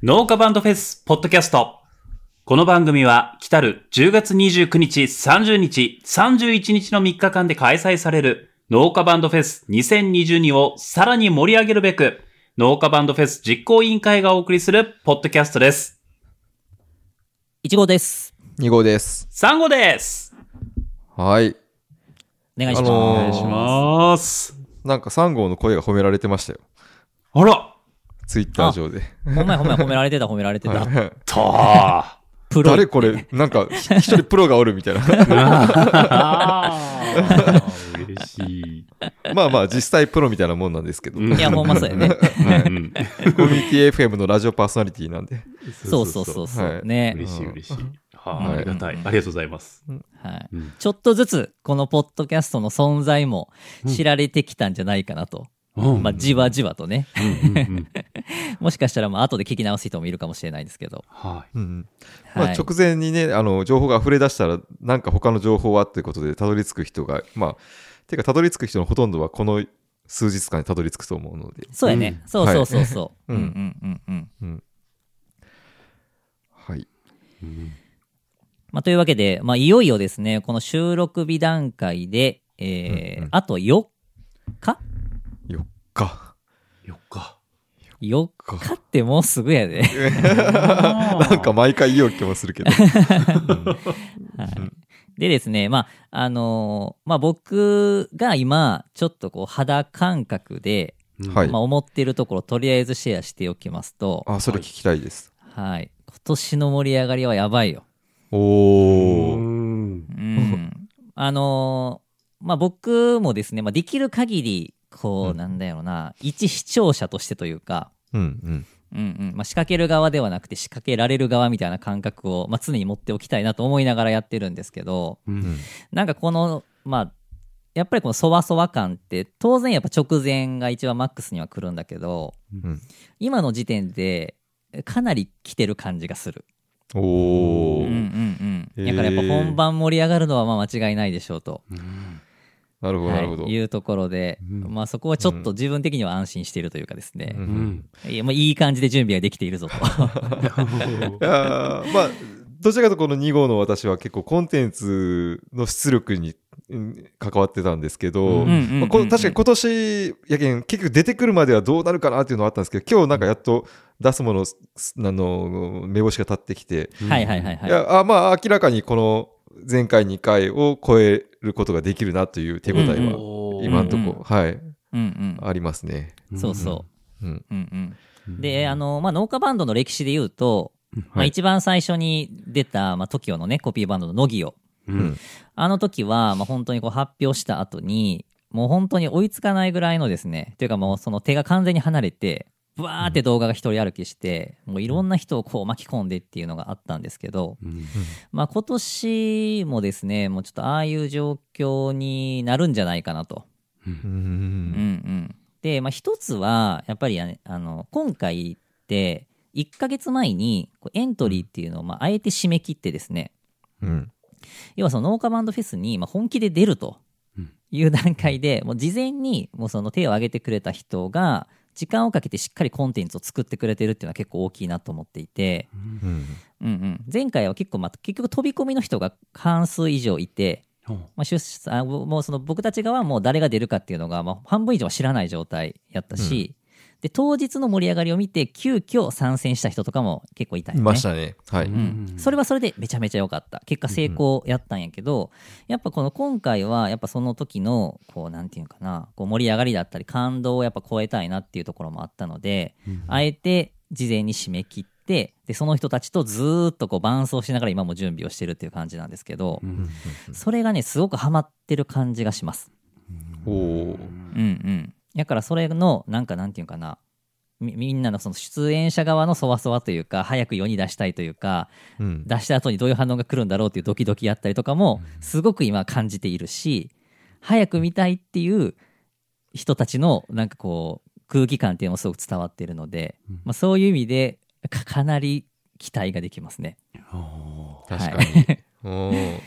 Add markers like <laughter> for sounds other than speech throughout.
農家バンドフェスポッドキャスト。この番組は来たる10月29日、30日、31日の3日間で開催される農家バンドフェス2022をさらに盛り上げるべく、農家バンドフェス実行委員会がお送りするポッドキャストです。1号です。2号です。3号です。はい。お願いします。あのーお願いします。なんか3号の声が褒められてましたよ。あらツイッター上で。ほんまやほんまや褒められてた褒められてた。はいとー。プロ。誰これ？なんかひ一人プロがおるみたいな。嬉しい。まあまあ実際プロみたいなもんなんですけど。うんいや、ほんまそうやね。うんコミュニティ FM のラジオパーソナリティなんで。そうそうそうそう。はいね。嬉しい嬉しい。はあ、はいありがたい。ありがとうございます。はいうんちょっとずつ、このポッドキャストの存在も知られてきたんじゃないかなと。うんまあ、じわじわとね。うんうんうん <laughs> もしかしたら、まあ、後で聞き直す人もいるかもしれないんですけど。はい。うんまあはい直前にね、あの、情報が溢れ出したら、なんか他の情報はっていうことでたどり着く人が、まあ、てかたどり着く人のほとんどはこの数日間にたどり着くと思うので。そうやね。そうそうそうそう。はいうんうんうんうん。はい。まあ、というわけで、まあ、いよいよですね、この収録日段階で、えーうんうんあと4日？4日。4日。4日ってもうすぐやで。<laughs> なんか毎回言いよう気もするけど。<laughs> でですね、まあ、あのーまあ、僕が今、ちょっとこう、肌感覚で、はいまあ、思ってるところ、とりあえずシェアしておきますと、あ、それ聞きたいです。はい。今年の盛り上がりはやばいよ。おうー。ん。うん。あのーまあ、僕もですね、まあ、できる限り、こう、なんだろうな、一視聴者としてというか、うんうん。うんうんまあ、仕掛ける側ではなくて仕掛けられる側みたいな感覚を、まあ、常に持っておきたいなと思いながらやってるんですけど、うんなんかこの、まあ、やっぱりこのそわそわ感って、当然やっぱ直前が一番マックスには来るんだけど、うん今の時点でかなり来てる感じがする。おうんー。うんうん。だからやっぱ本番盛り上がるのはまあ間違いないでしょうと。なるほど、なるほど。はい、いうところで、うんまあそこはちょっと自分的には安心しているというかですね。いやもういい感じで準備ができているぞと。<laughs> いやーまあ、どちらかとこの2号の私は結構コンテンツの出力にうん関わってたんですけど、確かに今年やけん結局出てくるまではどうなるかなっていうのはあったんですけど今日なんかやっと出すものすあの目星が立ってきて、はいはいはいはいい、。やあまあ明らかにこの前回2回を超えることができるなという手応えうんは今のところ、うん。はい。うんうん。ありますね。そうそう。うん。うんうん、で、あの、まあ、農家バンドの歴史で言うと、まあ、はい。一番最初に出た、まあ、TOKIO のね、コピーバンドのノギオ。ううんん。あの時は、まあ、本当にこう発表した後に、もう本当に追いつかないぐらいのですね、というかもうその手が完全に離れて、ブワーって動画が一人歩きして、もういろんな人をこう巻き込んでっていうのがあったんですけど、うん。まあ今年もですね、もうちょっとああいう状況になるんじゃないかなと。うん。うん。うん、で、まあ、一つはやっぱりあねあの今回って1ヶ月前にこうエントリーっていうのを、まあ、あえて締め切ってですね。うん。要はその農家バンドフェスに、まあ、本気で出るとうん。いう段階でもう事前にもうその手を挙げてくれた人が時間をかけてしっかりコンテンツを作ってくれてるっていうのは結構大きいなと思っていて、うん。うんうん、前回は結構、まあ、結局飛び込みの人が半数以上いて、まあ、出あもうその僕たち側はもう誰が出るかっていうのが、まあ、半分以上は知らない状態やったし、で当日の盛り上がりを見て急遽参戦した人とかも結構いたんよね。いましたね。はい。うん、それはそれでめちゃめちゃ良かった結果成功やったんやけど、やっぱこの今回はやっぱその時のこうなんていうかなこう盛り上がりだったり感動をやっぱ超えたいなっていうところもあったので、あえて事前に締め切ってでその人たちとずーっとこう伴走しながら今も準備をしてるっていう感じなんですけど、それがねすごくハマってる感じがします。おお。うんうん。だからそれの、なんかなんていうかな、みみんなのその出演者側のそわそわというか、早く世に出したいというか、うん。出した後にどういう反応が来るんだろうっていうドキドキやったりとかも、すごく今感じているし、早く見たいっていう人たちの、なんかこう、空気感っていうのもすごく伝わっているので、まあそういう意味で、かかなり期待ができますね。確かに。<laughs> おー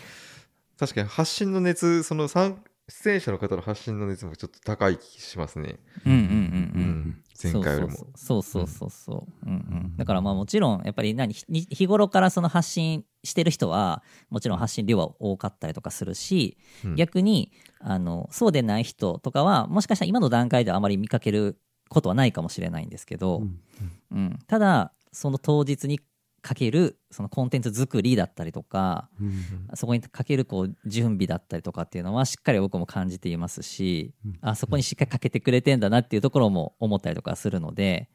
確かに発信の熱、その参出演者の方の発信の熱もちょっと高い気しますね。うんうんうんう。うん。前回よりも。そうそうそうそうそう、うん。うん、だからまあもちろんやっぱり何ひ日頃からその発信してる人はもちろん発信量は多かったりとかするし、うん。逆にあのそうでない人とかはもしかしたら今の段階ではあまり見かけることはないかもしれないんですけど、うん。ただその当日にかけるそのコンテンツ作りだったりとかそこにかけるこう準備だったりとかっていうのはしっかり僕も感じていますし、あそこにしっかりかけてくれてんだなっていうところも思ったりとかするので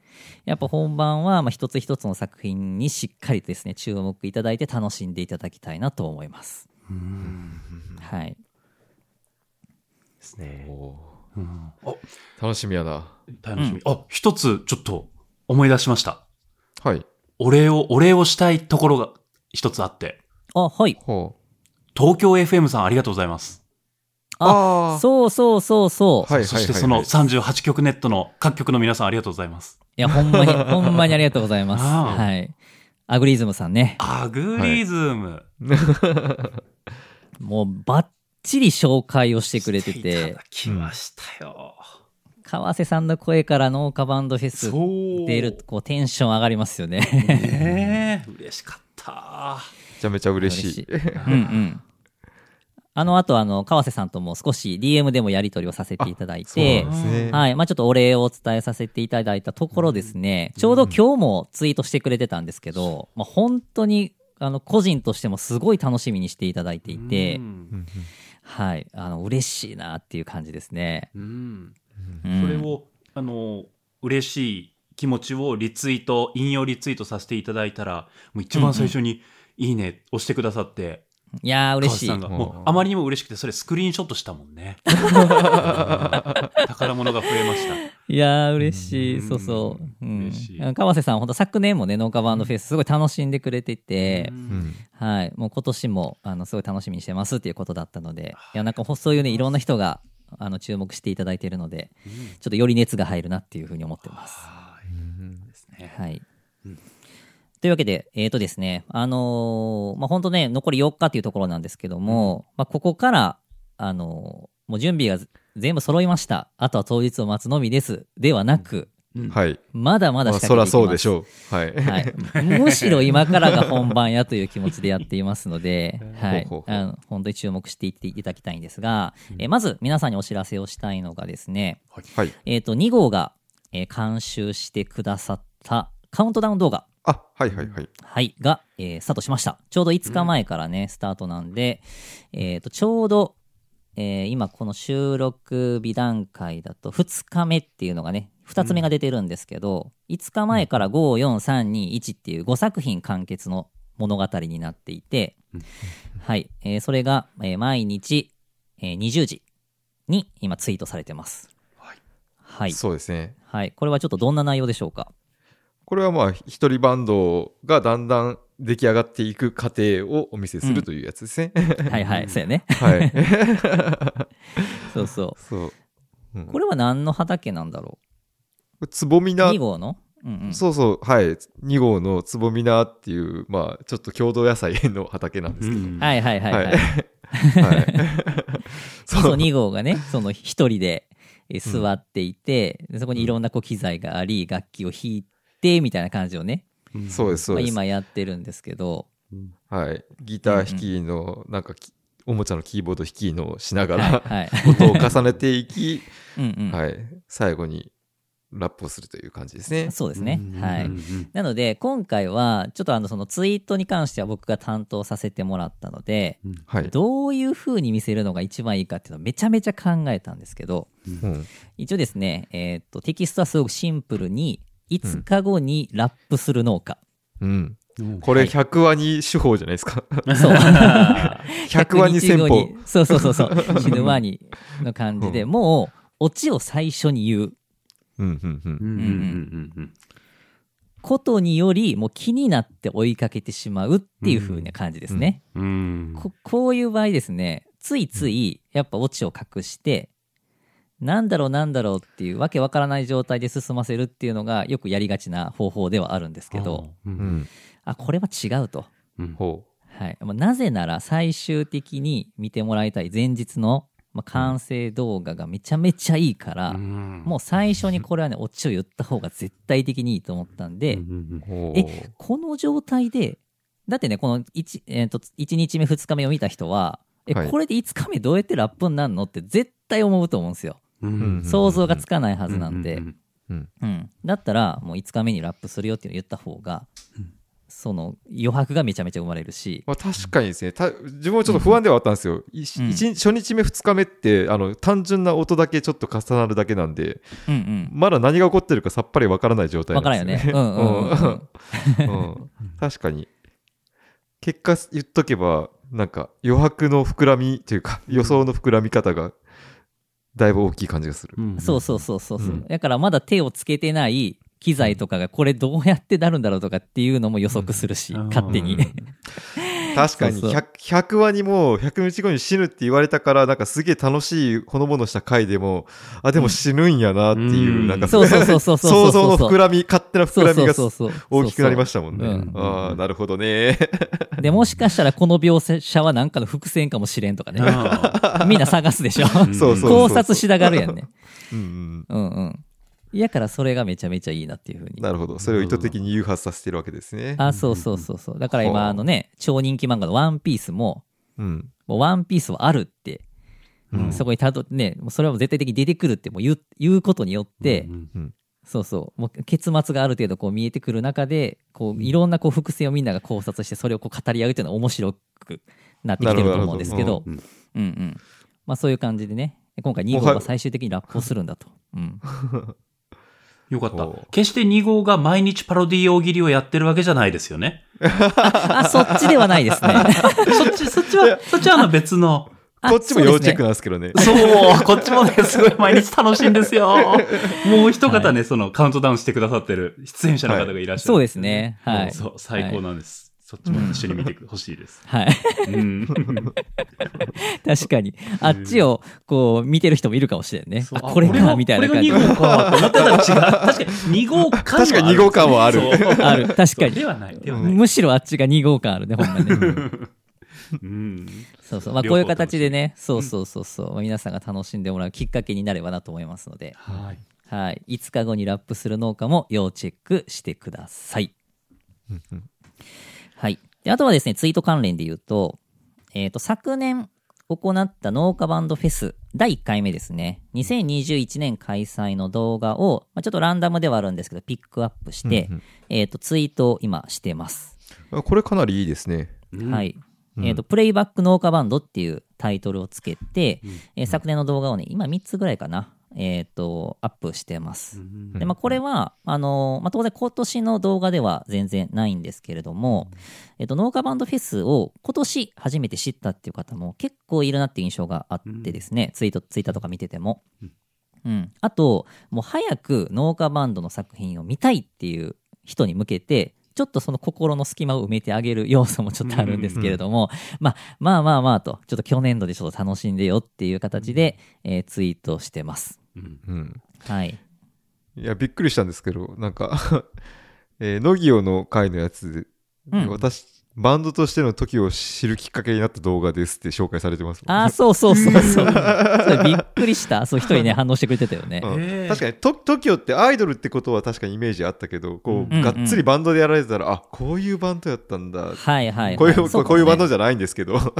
やっぱ本番はまあ一つ一つの作品にしっかりとですね注目いただいて楽しんでいただきたいなと思います。はい、ですね。おうん楽しみやな。楽しみ。あ、一つちょっと思い出しました。はい。お礼を、お礼をしたいところが一つあって。あはいほう。東京 FM さんありがとうございます。ああーそうそうそうそう、はいそしてその38曲ネットの各局の皆さんありがとうございます。いやほんまに <laughs> ほんまにありがとうございます。はいアグリズムさんねアグリズム。もうバッチリ紹介をしてくれてしていてただきましたよ。川瀬さんの声から農家バンドフェス。出るとこうテンション上がりますよね。ねえ嬉しかった。めちゃめちゃ嬉しい。うんうん。あの後あの川瀬さんとも少し DM でもやり取りをさせていただいてね。はい。まあちょっとお礼をお伝えさせていただいたところですね、ちょうど今日もツイートしてくれてたんですけど、まあ本当に、あの、個人としてもすごい楽しみにしていただいていてう、んうんはい。あの、嬉しいなっていう感じですね。うんうんそれを、あの、嬉しい気持ちをリツイート、引用リツイートさせていただいたら、もう一番最初に、いいね押してくださって、いやー、嬉しい。川瀬さんが、うんもうあまりにも嬉しくて、それスクリーンショットしたもんね。<laughs> 宝物が増えました。いやー、嬉しい。うんそうそう。うん嬉しい。川瀬さん、本当昨年もね、農家バンドフェスすごい楽しんでくれてて、うんはい。もう今年も、あの、すごい楽しみにしてますっていうことだったので、いや、なんかそういうね、いろんな人が、あの、注目していただいているので、ちょっとより熱が入るなっていうふうに思ってます。はい。うんというわけで、えーとですね、あのーまあ、本当ね、残り4日っていうところなんですけども、まあ、ここから、あのーもう準備が全部揃いました。あとは当日を待つのみです。ではなく、うんはい。まだまだまあ、仕掛けていきます。そらそうでしょう。はい。はい、むしろ今からが本番やという気持ちでやっていますので、<laughs> はいあの本当に注目していっていただきたいんですが、えーまず皆さんにお知らせをしたいのがですね、はい。えー、と2号が、えー監修してくださったカウントダウン動画、あ、はいはいはい。はい、が、えースタートしました。ちょうど5日前からね、スタートなんで、えー、とちょうど、えー今この収録日段階だと2日目っていうのがね2つ目が出てるんですけど、5日前から54321っていう5作品完結の物語になっていて、はい、えーそれが、えー毎日、えー20時に今ツイートされてます。はいはい、そうですね。はい、これはちょっとどんな内容でしょうか？これはまあ、一人バンドがだんだん出来上がっていく過程をお見せするというやつですね。<laughs> はいはい、そうやね。はい。<laughs> そうそう。そう。うんこれは何の畑なんだろつぼみうな ?2 号の？うんうん。そうそう、はい。2号のつぼみなっていう、まあ、ちょっと郷土野菜の畑なんですけど。うんはいはいはいはい。はい <laughs> はい。そうそう、2号がね、その一人でえー座っていて、でそこにいろんなこう機材があり、楽器を弾いて、みたいな感じをね、そうです、そうまあ、です。今やってるんですけど、はい。ギター弾きの、なんかき、おもちゃのキーボード弾きのしながはいら、はい。音を重ねていき、うんうん。はい。最後にラップをするという感じですね。そうですね。はい。うんなので、今回は、ちょっとあの、そのツイートに関しては僕が担当させてもらったので、はい。どういう風に見せるのが一番いいかっていうのをめちゃめちゃ考えたんですけど、うん。一応ですね、えーっと、テキストはすごくシンプルに、5日後にラップする農家。うん。うんこれはい100話に手法じゃないですか？そう。<laughs> <laughs> 100話に戦100日後法。にそうそうそうそう。<laughs> 死ぬワニの感じで、うもう、オチを最初に言ううんうんうん。うんうんうんうんことにより、もう気になって追いかけてしまうっていう風な感じですね。うんうんここういう場合ですね、ついつい、やっぱオチを隠して、なんだろうなんだろうっていうわけわからない状態で進ませるっていうのがよくやりがちな方法ではあるんですけど、ううんん。あ、これは違うと。うんほはい。まあなぜなら最終的に見てもらいたい前日の、まあ、完成動画がめちゃめちゃいいから、うんもう最初にこれはね、オチを言った方が絶対的にいいと思ったんで、うんえこの状態で、だってね、この 1,、えーと1日目、2日目を見た人は、え、はいこれで5日目どうやってラップになるのって絶対思うと思うんですよ。想像がつかないはずなんで。うんだったらもう5日目にラップするよっていうのを言った方が、その余白がめちゃめちゃ生まれるし、まあ、確かにですね。た自分もちょっと不安ではあったんですよ、うん。日初日目2日目ってあの単純な音だけちょっと重なるだけなんでうんうん、まだ何が起こってるかさっぱりわからない状態。なんですよ <laughs> うんうんうんうん。うん。うん。確かに。結果言っとけばなんか余白の膨らみというか予想の膨らみ方がだいぶ大きい感じがする、うん。そうそうそうそうそう、うん。だからまだ手をつけてない機材とかがこれどうやってなるんだろうとかっていうのも予測するし、うん勝手に、うん確かに。そうそう。100, 100話にも100日後に死ぬって言われたからなんかすげえ楽しいほのぼのした回でもあでも死ぬんやなっていう、うん。なんかそうそうそうそうそう <laughs> 想像の膨らみ勝手な膨らみがそうそうそう大きくなりましたもんね。うん。ああ、なるほどね。<laughs> でもしかしたらこの描写は何かの伏線かもしれんとかね。<laughs> みんな探すでしょ。そうそうそう考察しながらやんね。うん。うんうんやからそれがめちゃめちゃいいなっていうふうに。うん、なるほど。それを意図的に誘発させてるわけですね。あそうそうそうそう。だからはあ今あのね超人気漫画の「ワンピースもうん。もうワンピースはあるって、うん。そこにたどねもうそれはもう絶対的に出てくるってもう言う言うことによって、うんそうそう。もう結末がある程度こう見えてくる中でこういろんなこう伏線をみんなが考察してそれをこう語り合うっていうのは面白くなってきてると思うんですけどなるほうんうん。まあそういう感じでね今回2号が最終的にラップをするんだと、うん、<laughs> よかった。決して2号が毎日パロディ大喜利をやってるわけじゃないですよね。あそっちではないですね <laughs> そっち、そっちは、そっちはあの別の。あこっちも要チェックなんですけどね。そう、こっちもね、すごい毎日楽しいんですよ。<laughs> もう一方ね、そのカウントダウンしてくださってる出演者の方がいらっしゃる。そうですねはいそう、最高なんです。そっちも一緒に見てほしいです。<laughs> はい。うん。<laughs> 確かに。あっちをこう見てる人もいるかもしれんね。あこれかみたいな感じ。これが2号かって思ってたら違う。確かに2号感はある。確かに2号感はあるそう。ある。確かそう。にではない。ではない。むしろあっちが2号感あるねほんまね。うん。<laughs> そうそう。まあこういう形でね。そうそうそうそう、まあ皆さんが楽しんでもらうきっかけになればなと思いますので。はい。はい。5日後にラップする農家も要チェックしてくださいはい。であとはですねツイート関連で言うとえっ、と昨年行った農家バンドフェス第1回目ですね。2021年開催の動画を、まあ、ちょっとランダムではあるんですけどピックアップして、うんうん。えっ、とツイートを今してます。あこれかなりいいですね。うん。はい。うん。えっ、と、プレイバック農家バンドっていうタイトルをつけて、うん。えー昨年の動画をね、今3つぐらいかな、えっ、と、アップしてます。うんで、まあ、これは、あのーまあ、当然今年の動画では全然ないんですけれども、えっ、と、農家バンドフェスを今年初めて知ったっていう方も結構いるなっていう印象があってですね、ツイート、ツイッターとか見てても。うん。あと、もう早く農家バンドの作品を見たいっていう人に向けて、ちょっとその心の隙間を埋めてあげる要素もちょっとあるんですけれども、<laughs> まあまあまあまあと、ちょっと去年度でちょっと楽しんでよっていう形で、えーツイートしてます。うんうん。はい。いや、びっくりしたんですけど、なんか、<laughs> えー、ノギオの回のやつで、うん私、バンドとしての時を知るきっかけになった動画ですって紹介されてますもんああ、そうそうそうそう。びっくりした。そう、一人ね、反応してくれてたよね。うん確かにと TOKIO ってアイドルってことは確かにイメージあったけどこう、うんがっつりバンドでやられてたらあこういうバンドやったんだ、はいはい、はい。こういうそこういうバンドじじゃないんですけど、<laughs> うん、そ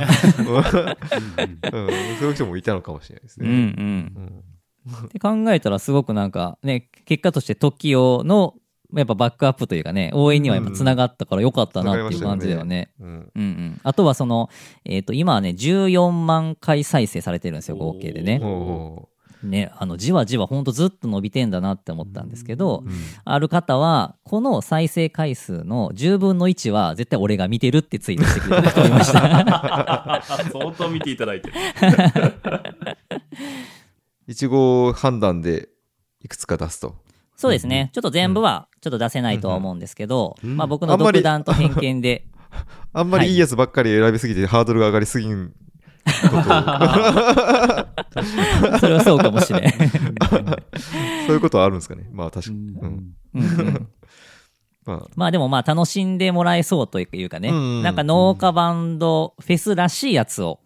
ういう人もいたのかもしれないですうんうね。ん。<laughs> って考えたらすごくなんかね、結果として TOKIO のやっぱバックアップというかね、応援にはやっぱ繋がったからよかったなっていう感じだよね。うんうんうんうん。あとはその、えっ、と、今はね、14万回再生されてるんですよ、合計でね。おね、あの、じわじわほんとずっと伸びてんだなって思ったんですけど、ーうんある方は、この再生回数の10分の1は絶対俺が見てるってツイートしてくれた人がいました。<laughs> 相当見ていただいてる。<laughs> 一号判断でいくつか出すと。そうですね。ちょっと全部はちょっと出せないとは思うんですけど、うんまあ僕の独断と偏見で、<laughs> あんまりい。いやつばっかり選びすぎてハードルが上がりすぎんことを。<laughs> それはそうかもしれん。<laughs> そういうことはあるんですかね。まあ確かに。うん。うん。うんまあ。まあでもまあ楽しんでもらえそうというかね、うんうん。なんか農家バンドフェスらしいやつを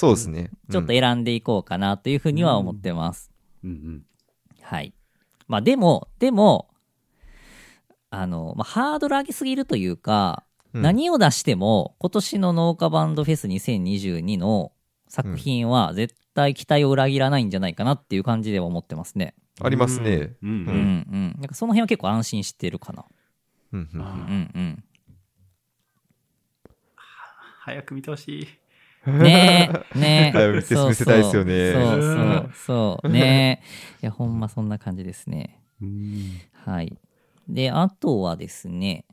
そうですね。ちょっと選んでいこうかなというふうには思ってます。うんうん。はい。まあでも、でも、あの、まあ、ハードル上げすぎるというか、うん何を出しても今年の農家バンドフェス2022の作品は絶対期待を裏切らないんじゃないかなっていう感じでは思ってますね。ありますね。うんううんんうん。なんかその辺は結構安心してるかな。うんうんうんうん。早く見てほしい。<laughs> ねえ、ねえ。早く見せそうそう見せたいですよねそうそうそう。ねえ。いや、ほんまそんな感じですね。うんはい。で、あとはですね、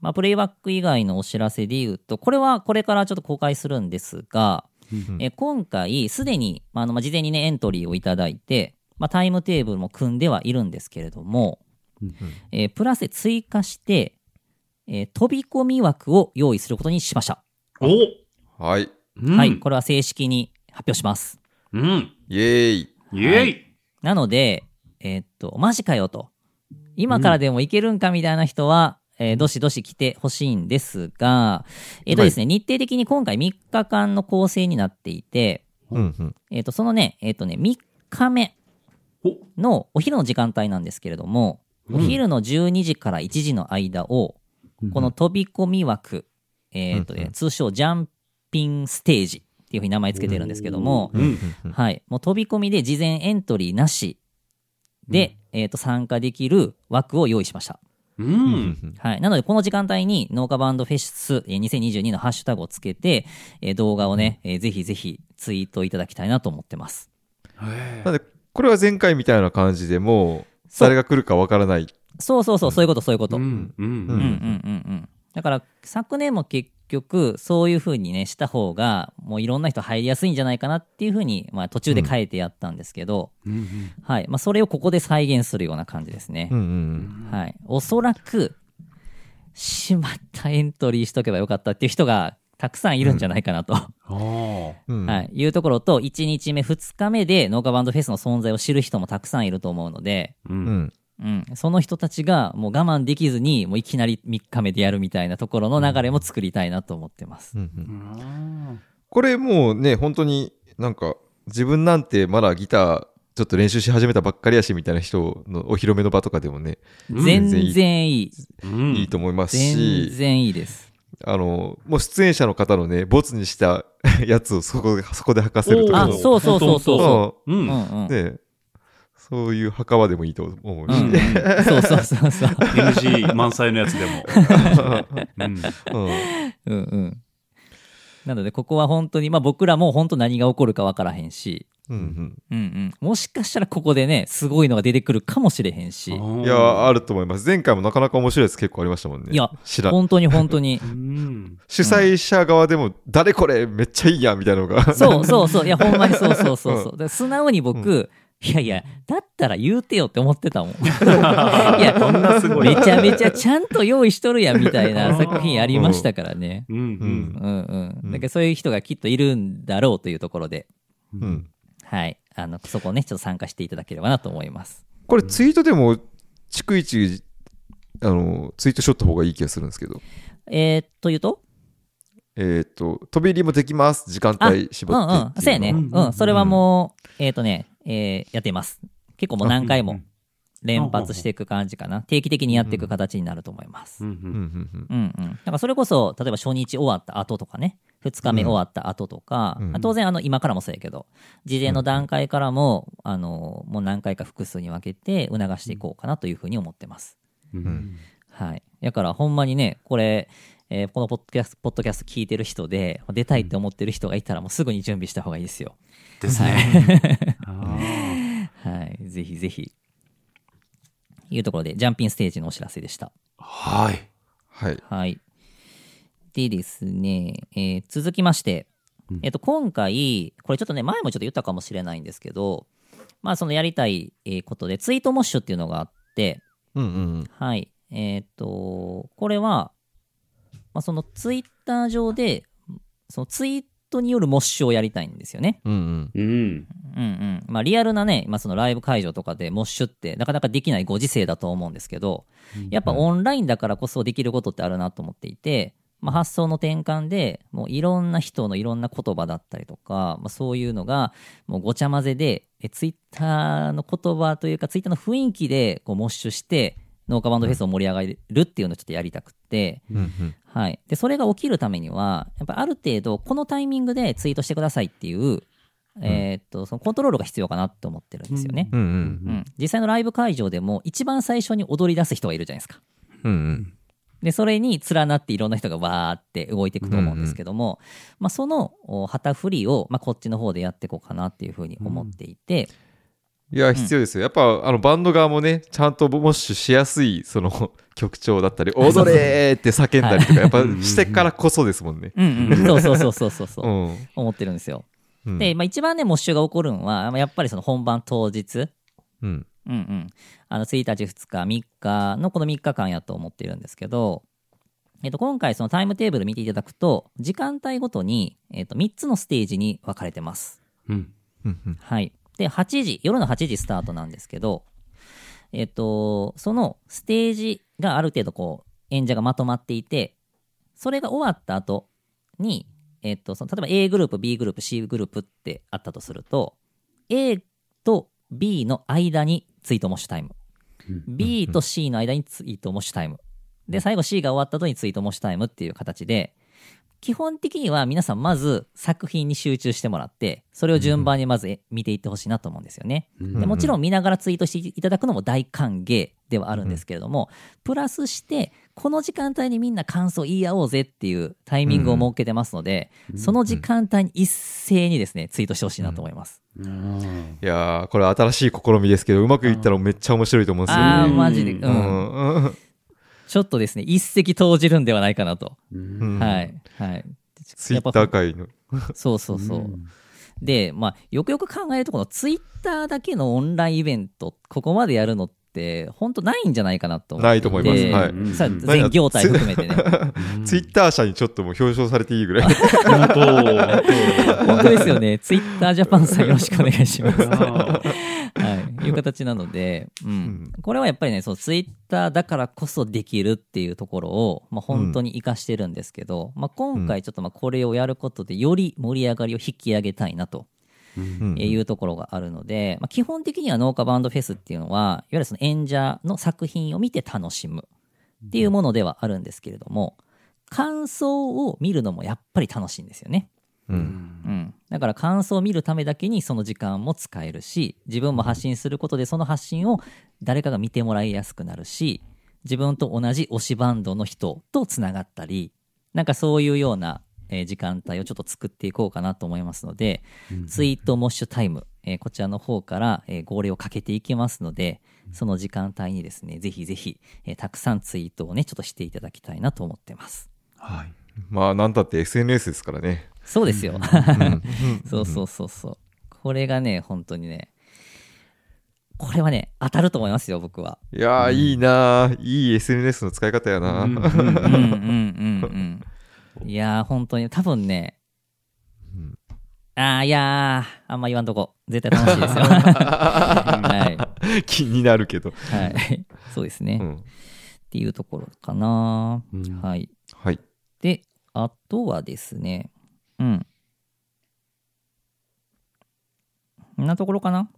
まあ、プレイバック以外のお知らせで言うと、これはこれからちょっと公開するんですが、うんえ今回、すでに、まああの、まあ事前にね、エントリーをいただいて、まあ、タイムテーブルも組んではいるんですけれども、えープラスで追加して、えー飛び込み枠を用意することにしました。おはい。うんはい。これは正式に発表します。うん。イエーイ。イェイなので、えーっと、マジかよと。今からでもいけるんかみたいな人は、えーどしどし来てほしいんですが、えーっとですね、日程的に今回3日間の構成になっていて、うんうん。えーっと、そのね、えーっとね、3日目おのお昼の時間帯なんですけれども、お昼の12時から1時の間を、この飛び込み枠、えーっとね通称ジャンピンステージっていうふうに名前つけてるんですけども、うん。はい。もう飛び込みで事前エントリーなしで、えっ、と、参加できる枠を用意しました。う。うんんはい。なので、この時間帯に農家バンドフェスえー2022のハッシュタグをつけて、えー動画をね、えーぜひぜひツイートいただきたいなと思ってます。へなんで、これは前回みたいな感じでもう、誰が来るかわからない。そうそうそう、そういうこと、そういうこと。ううん、ん。うん。うん、うん、うん。だから、昨年も結局、そういう風にね、した方が、もういろんな人入りやすいんじゃないかなっていう風に、まあ途中で変えてやったんですけど、うん。はい。まあそれをここで再現するような感じですね。うんうんはい。おそらく、しまったエントリーしとけばよかったっていう人がたくさんいるんじゃないかなと。うん。<laughs> はい、いうところと、1日目、2日目で農家バンドフェスの存在を知る人もたくさんいると思うので、う。うんん。うん、その人たちがもう我慢できずに、もういきなり3日目でやるみたいなところの流れも作りたいなと思ってます。うんうんうんこれもうね、本当になんか、自分なんてまだギター、ちょっと練習し始めたばっかりやしみたいな人のお披露目の場とかでもね、全然いい。うんいいと思います全し、然いいです。あの、もう出演者の方のね、ボツにしたやつをそこで、そこで履かせるとかそうそうそうそうそう。う。うんんうん。ね、そういう墓場でもいいと思うし、うん、そうそうそうそう。<laughs> NG 満載のやつでも。<laughs> うん。うんうんうん。なので、ここは本当に、まあ僕らも本当何が起こるか分からへんし、うんうんうんうん。もしかしたらここでね、すごいのが出てくるかもしれへんし、いや、あると思います。前回もなかなか面白いやつ結構ありましたもんね。いや知らん本当に本当に <laughs> う。ん。主催者側でも、誰これめっちゃいいやんみたいなのが。そうそうそう。いや、ほんまにそうそうそうそう。だから素直に僕、いやいや、だったら言うてよって思ってたもん。<laughs> いや、こんなすごい。めちゃめちゃちゃんと用意しとるやんみたいな作品ありましたからね。うん。うん。うんうん。んだけどそういう人がきっといるんだろうというところで、うん。はい。あの、そこをね、ちょっと参加していただければなと思います。これツイートでも、逐一、あの、ツイートしとった方がいい気がするんですけど。えー、というと？えっ、と、飛び入りもできます。時間あ帯絞ってうんうん。そうやね。うんうん。それはもう、えっ、とね、えーやっています。結構もう何回もうん連発していく感じかな。定期的にやっていく形になると思います。うん。うんうんうんうん。だからそれこそ、例えば初日終わった後とかね、2日目終わった後とか、うん当然あの今からもそうやけど、事前の段階からも、あの、もう何回か複数に分けて促していこうかなというふうに思ってます。うん。はい。だからほんまにね、これ、えーこのポッドキャスト、ポッドキャスト聞いてる人で、出たいって思ってる人がいたらもうすぐに準備した方がいいですよ。ですね。あはい。ぜひぜひ。いうところで、ジャンピンステージのお知らせでした。ーはい。はい。はい。でですね、えー続きまして、えっと、今回、これちょっとね、前もちょっと言ったかもしれないんですけど、まあ、そのやりたいえーことで、ツイートモッシュっていうのがあって、うんうんはい。えっ、と、これは、まあ、そのツイッター上で、そのツイートによるモッシュをやりたいんですよね。うんうんうん。うんうん。まあ、リアルなね、まあ、そのライブ会場とかでモッシュってなかなかできないご時世だと思うんですけど、やっぱオンラインだからこそできることってあるなと思っていて、まあ、発想の転換でもういろんな人のいろんな言葉だったりとか、まあ、そういうのがもうごちゃ混ぜでえツイッターの言葉というかツイッターの雰囲気でこうモッシュして農家バンドフェスを盛り上げるっていうのをちょっとやりたくって、うんうん。はい、でそれが起きるためにはやっぱある程度このタイミングでツイートしてくださいっていう、えーっとそのコントロールが必要かなって思ってるんですよね。うんうんうん、実際のライブ会場でも一番最初に踊り出す人がいるじゃないですか。うんうん。でそれに連なっていろんな人がわーって動いていくと思うんですけども、まあ、そのお旗振りを、まあ、こっちの方でやっていこうかなっていうふうに思っていて、いや必要ですよやっぱあのバンド側もねちゃんとモッシュしやすいその <laughs> 曲調だったり「踊れ!」って叫んだりとかやっぱしてからこそですもんね。うんうん、そうそうそうそうそうそう、うん思ってるんですよ。うんで、まあ、一番ねモッシュが起こるのはまあやっぱりその本番当日うんうんうん、あの1日、2日、3日のこの3日間やと思ってるんですけど、えっと、今回そのタイムテーブル見ていただくと時間帯ごとに、えっと、3つのステージに分かれてます。うん。うんうんはい。で、8時、夜の8時スタートなんですけど、えっと、そのステージがある程度こう、演者がまとまっていて、それが終わった後に、えっと、その例えば A グループ、B グループ、C グループってあったとすると、A と B の間にツイートモッシュタイム。B と C の間にツイートモッシュタイム。で、最後 C が終わった後にツイートモッシュタイムっていう形で、基本的には皆さんまず作品に集中してもらって、それを順番にまずえ見ていってほしいなと思うんですよね。でもちろん見ながらツイートしていただくのも大歓迎ではあるんですけれども、プラスして、この時間帯にみんな感想言い合おうぜっていうタイミングを設けてますので、その時間帯に一斉にですね、ツイートしてほしいなと思います。うんいやーこれ新しい試みですけどうまくいったらめっちゃ面白いと思うんですよあー、ね。マジで、ううん。ちょっとですね、一石投じるんではないかなと。うんはい。はい。ツイッター界の。そうそうそう。で、まあ、よくよく考えると、このツイッターだけのオンラインイベント、ここまでやるのって、本当ないんじゃないかなとないと思いますはいうんさうん全業態含めてね。<laughs> ツイッター社にちょっともう表彰されていいぐらい。本当 <laughs> 本当ですよね。ツイッタージャパンさんよろしくお願いします。<laughs> い。いう形なので、<laughs> うん。これはやっぱりね、そう、ツイッターだからこそできるっていうところを、まあ、本当に活かしてるんですけど、まあ、今回ちょっとまあこれをやることで、より盛り上がりを引き上げたいなと。いうところがあるので、まあ、基本的には農家バンドフェスっていうのは、いわゆるその演者の作品を見て楽しむっていうものではあるんですけれども、感想を見るのもやっぱり楽しいんですよね。うん。うん、だから感想を見るためだけにその時間も使えるし自分も発信することでその発信を誰かが見てもらいやすくなるし自分と同じ推しバンドの人とつながったりなんかそういうような、えー時間帯をちょっと作っていこうかなと思いますので、ツイートモッシュタイム、えーこちらの方から、えー号令をかけていきますのでその時間帯にですねぜひぜひ、えーたくさんツイートをねちょっとしていただきたいなと思ってます。はい。まあなんたって SNS ですからね。そうですよ、うん <laughs> そうそうそうそう。これがね、本当にね、これはね、当たると思いますよ、僕は。いやーいいなーいい SNS の使い方やな。うんうんうんうんうん。いやー、本当に、多分ね、あー、いやー、あんま言わんとこ。絶対楽しいですよ。<laughs> は気になるけど。い。はい。そうですね。っうんていうところかな。うんはい。はい。で、あとはですね、うん。こんなところかな？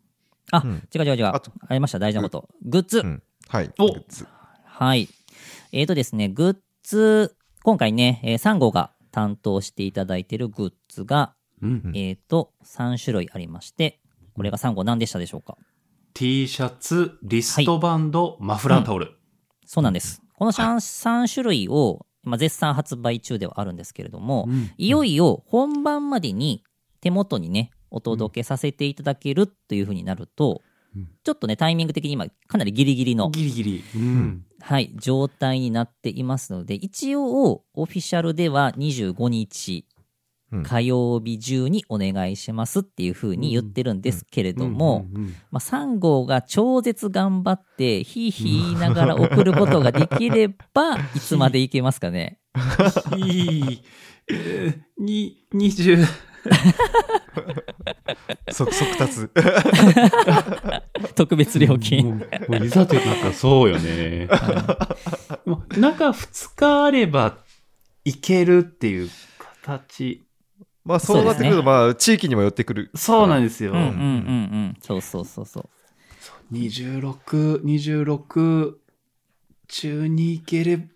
あ、うん違う違う違う。ありました、大事なこと。グッズ。うんはい。おグッズはい。えーとですね、グッズ、今回ね、えー、サンゴが担当していただいているグッズが、うんえーと、3種類ありまして、これがサンゴ何でしたでしょうか？T シャツ、リストバンド、マフラータオル。そうなんです。この 3, 3種類を、まあ、絶賛発売中ではあるんですけれども、うんいよいよ本番までに手元にね、お届けさせていただけるというふうになると、うんちょっとね、タイミング的に今、かなりギリギリの、ギリギリ。うん。はい、状態になっていますので、一応、オフィシャルでは25日うん火曜日中にお願いしますっていうふうに言ってるんですけれども、まあ、3号が超絶頑張って、ひいひい言いながら送ることができれば、<laughs> いつまでいけますかね。うんいい。えーに、20、<laughs> 即即達。<laughs> 特別料もう金。もういざというなんかそうよね。もう中2日あればっいけるっていう形。まあそうなってくると、まあ地域にも寄ってくる。そうなんですよ。うんうんうんうん。そうそうそうそう。26、26中に行けれ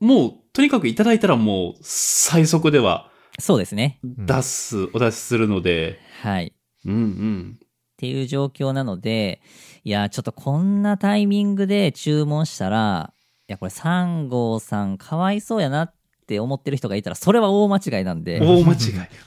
もう、とにかくいただいたらもう、最速ではそうですね。出す、お出しするので、はい。うんうん。っていう状況なので、いや、ちょっとこんなタイミングで注文したら、いや、これ3号さんかわいそうやなって思ってる人がいたら、それは大間違いなんで。大間違い。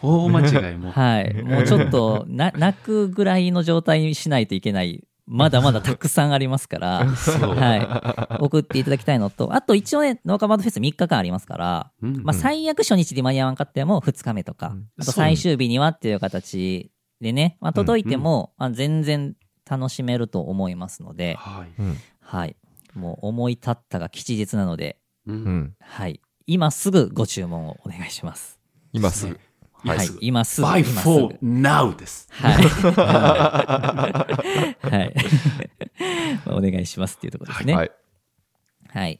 大間違いも。<laughs> はい。もうちょっと、な、<laughs> 泣くぐらいの状態にしないといけない。まだまだたくさんありますから。<laughs> はい。送っていただきたいのと、あと一応ね、農家バンドフェス3日間ありますから、うんまあ最悪初日で間に合わんかっても2日目とか、うんあと最終日にはっていう形でね、まあ届いても、まあ全然楽しめると思いますので、はい。うん。はい。もう思い立ったが吉日なので、う。うんん。はい。今すぐご注文をお願いします。今すぐ。はい。今すぐ。by for now です。はい。はい。<laughs> お願いしますっていうところですね。はい。はい。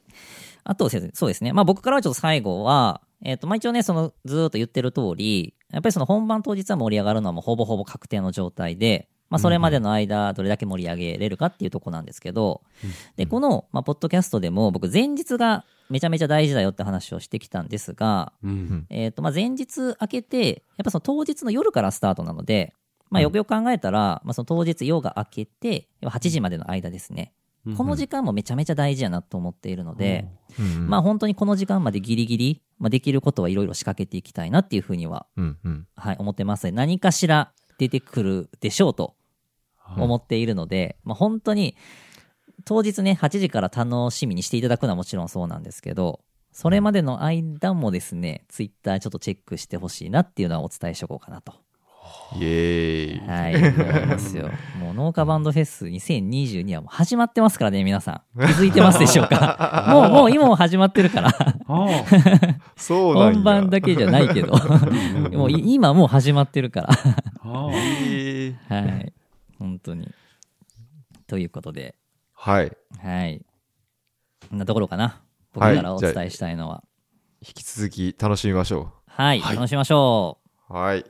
あとそうですね。まあ僕からはちょっと最後は、えっ、と、まあ一応ね、そのずーっと言ってる通り、やっぱりその本番当日は盛り上がるのはもうほぼほぼ確定の状態で、まあそれまでの間どれだけ盛り上げれるかっていうところなんですけど、で、この、まあポッドキャストでも僕前日がめちゃめちゃ大事だよって話をしてきたんですが、うん。えっ、と、まあ前日明けて、やっぱその当日の夜からスタートなので、まあよくよく考えたら、まあその当日夜が明けて、8時までの間ですね。この時間もめちゃめちゃ大事やなと思っているので、うんまあ本当にこの時間までギリギリ、まあ、できることはいろいろ仕掛けていきたいなっていうふうには。はい、思ってますね。何かしら出てくるでしょうと思っているので、まあ本当に当日ね、8時から楽しみにしていただくのはもちろんそうなんですけど、それまでの間もですね、ツイッターちょっとチェックしてほしいなっていうのはお伝えしとこうかなと。イエーイ。はい、思いますよ。<laughs> もう農家バンドフェス2022はもう始まってますからね、皆さん。気づいてますでしょうか？<laughs> もう、もう今も始まってるから。あ <laughs> そうなんや。本番だけじゃないけどもうい今もう始まってるからはい本当にということではい。はい。こんなところかな。僕はい。からお伝えしたいのは。引き続き楽しみましょはい、はい。楽しみましょうう。はい。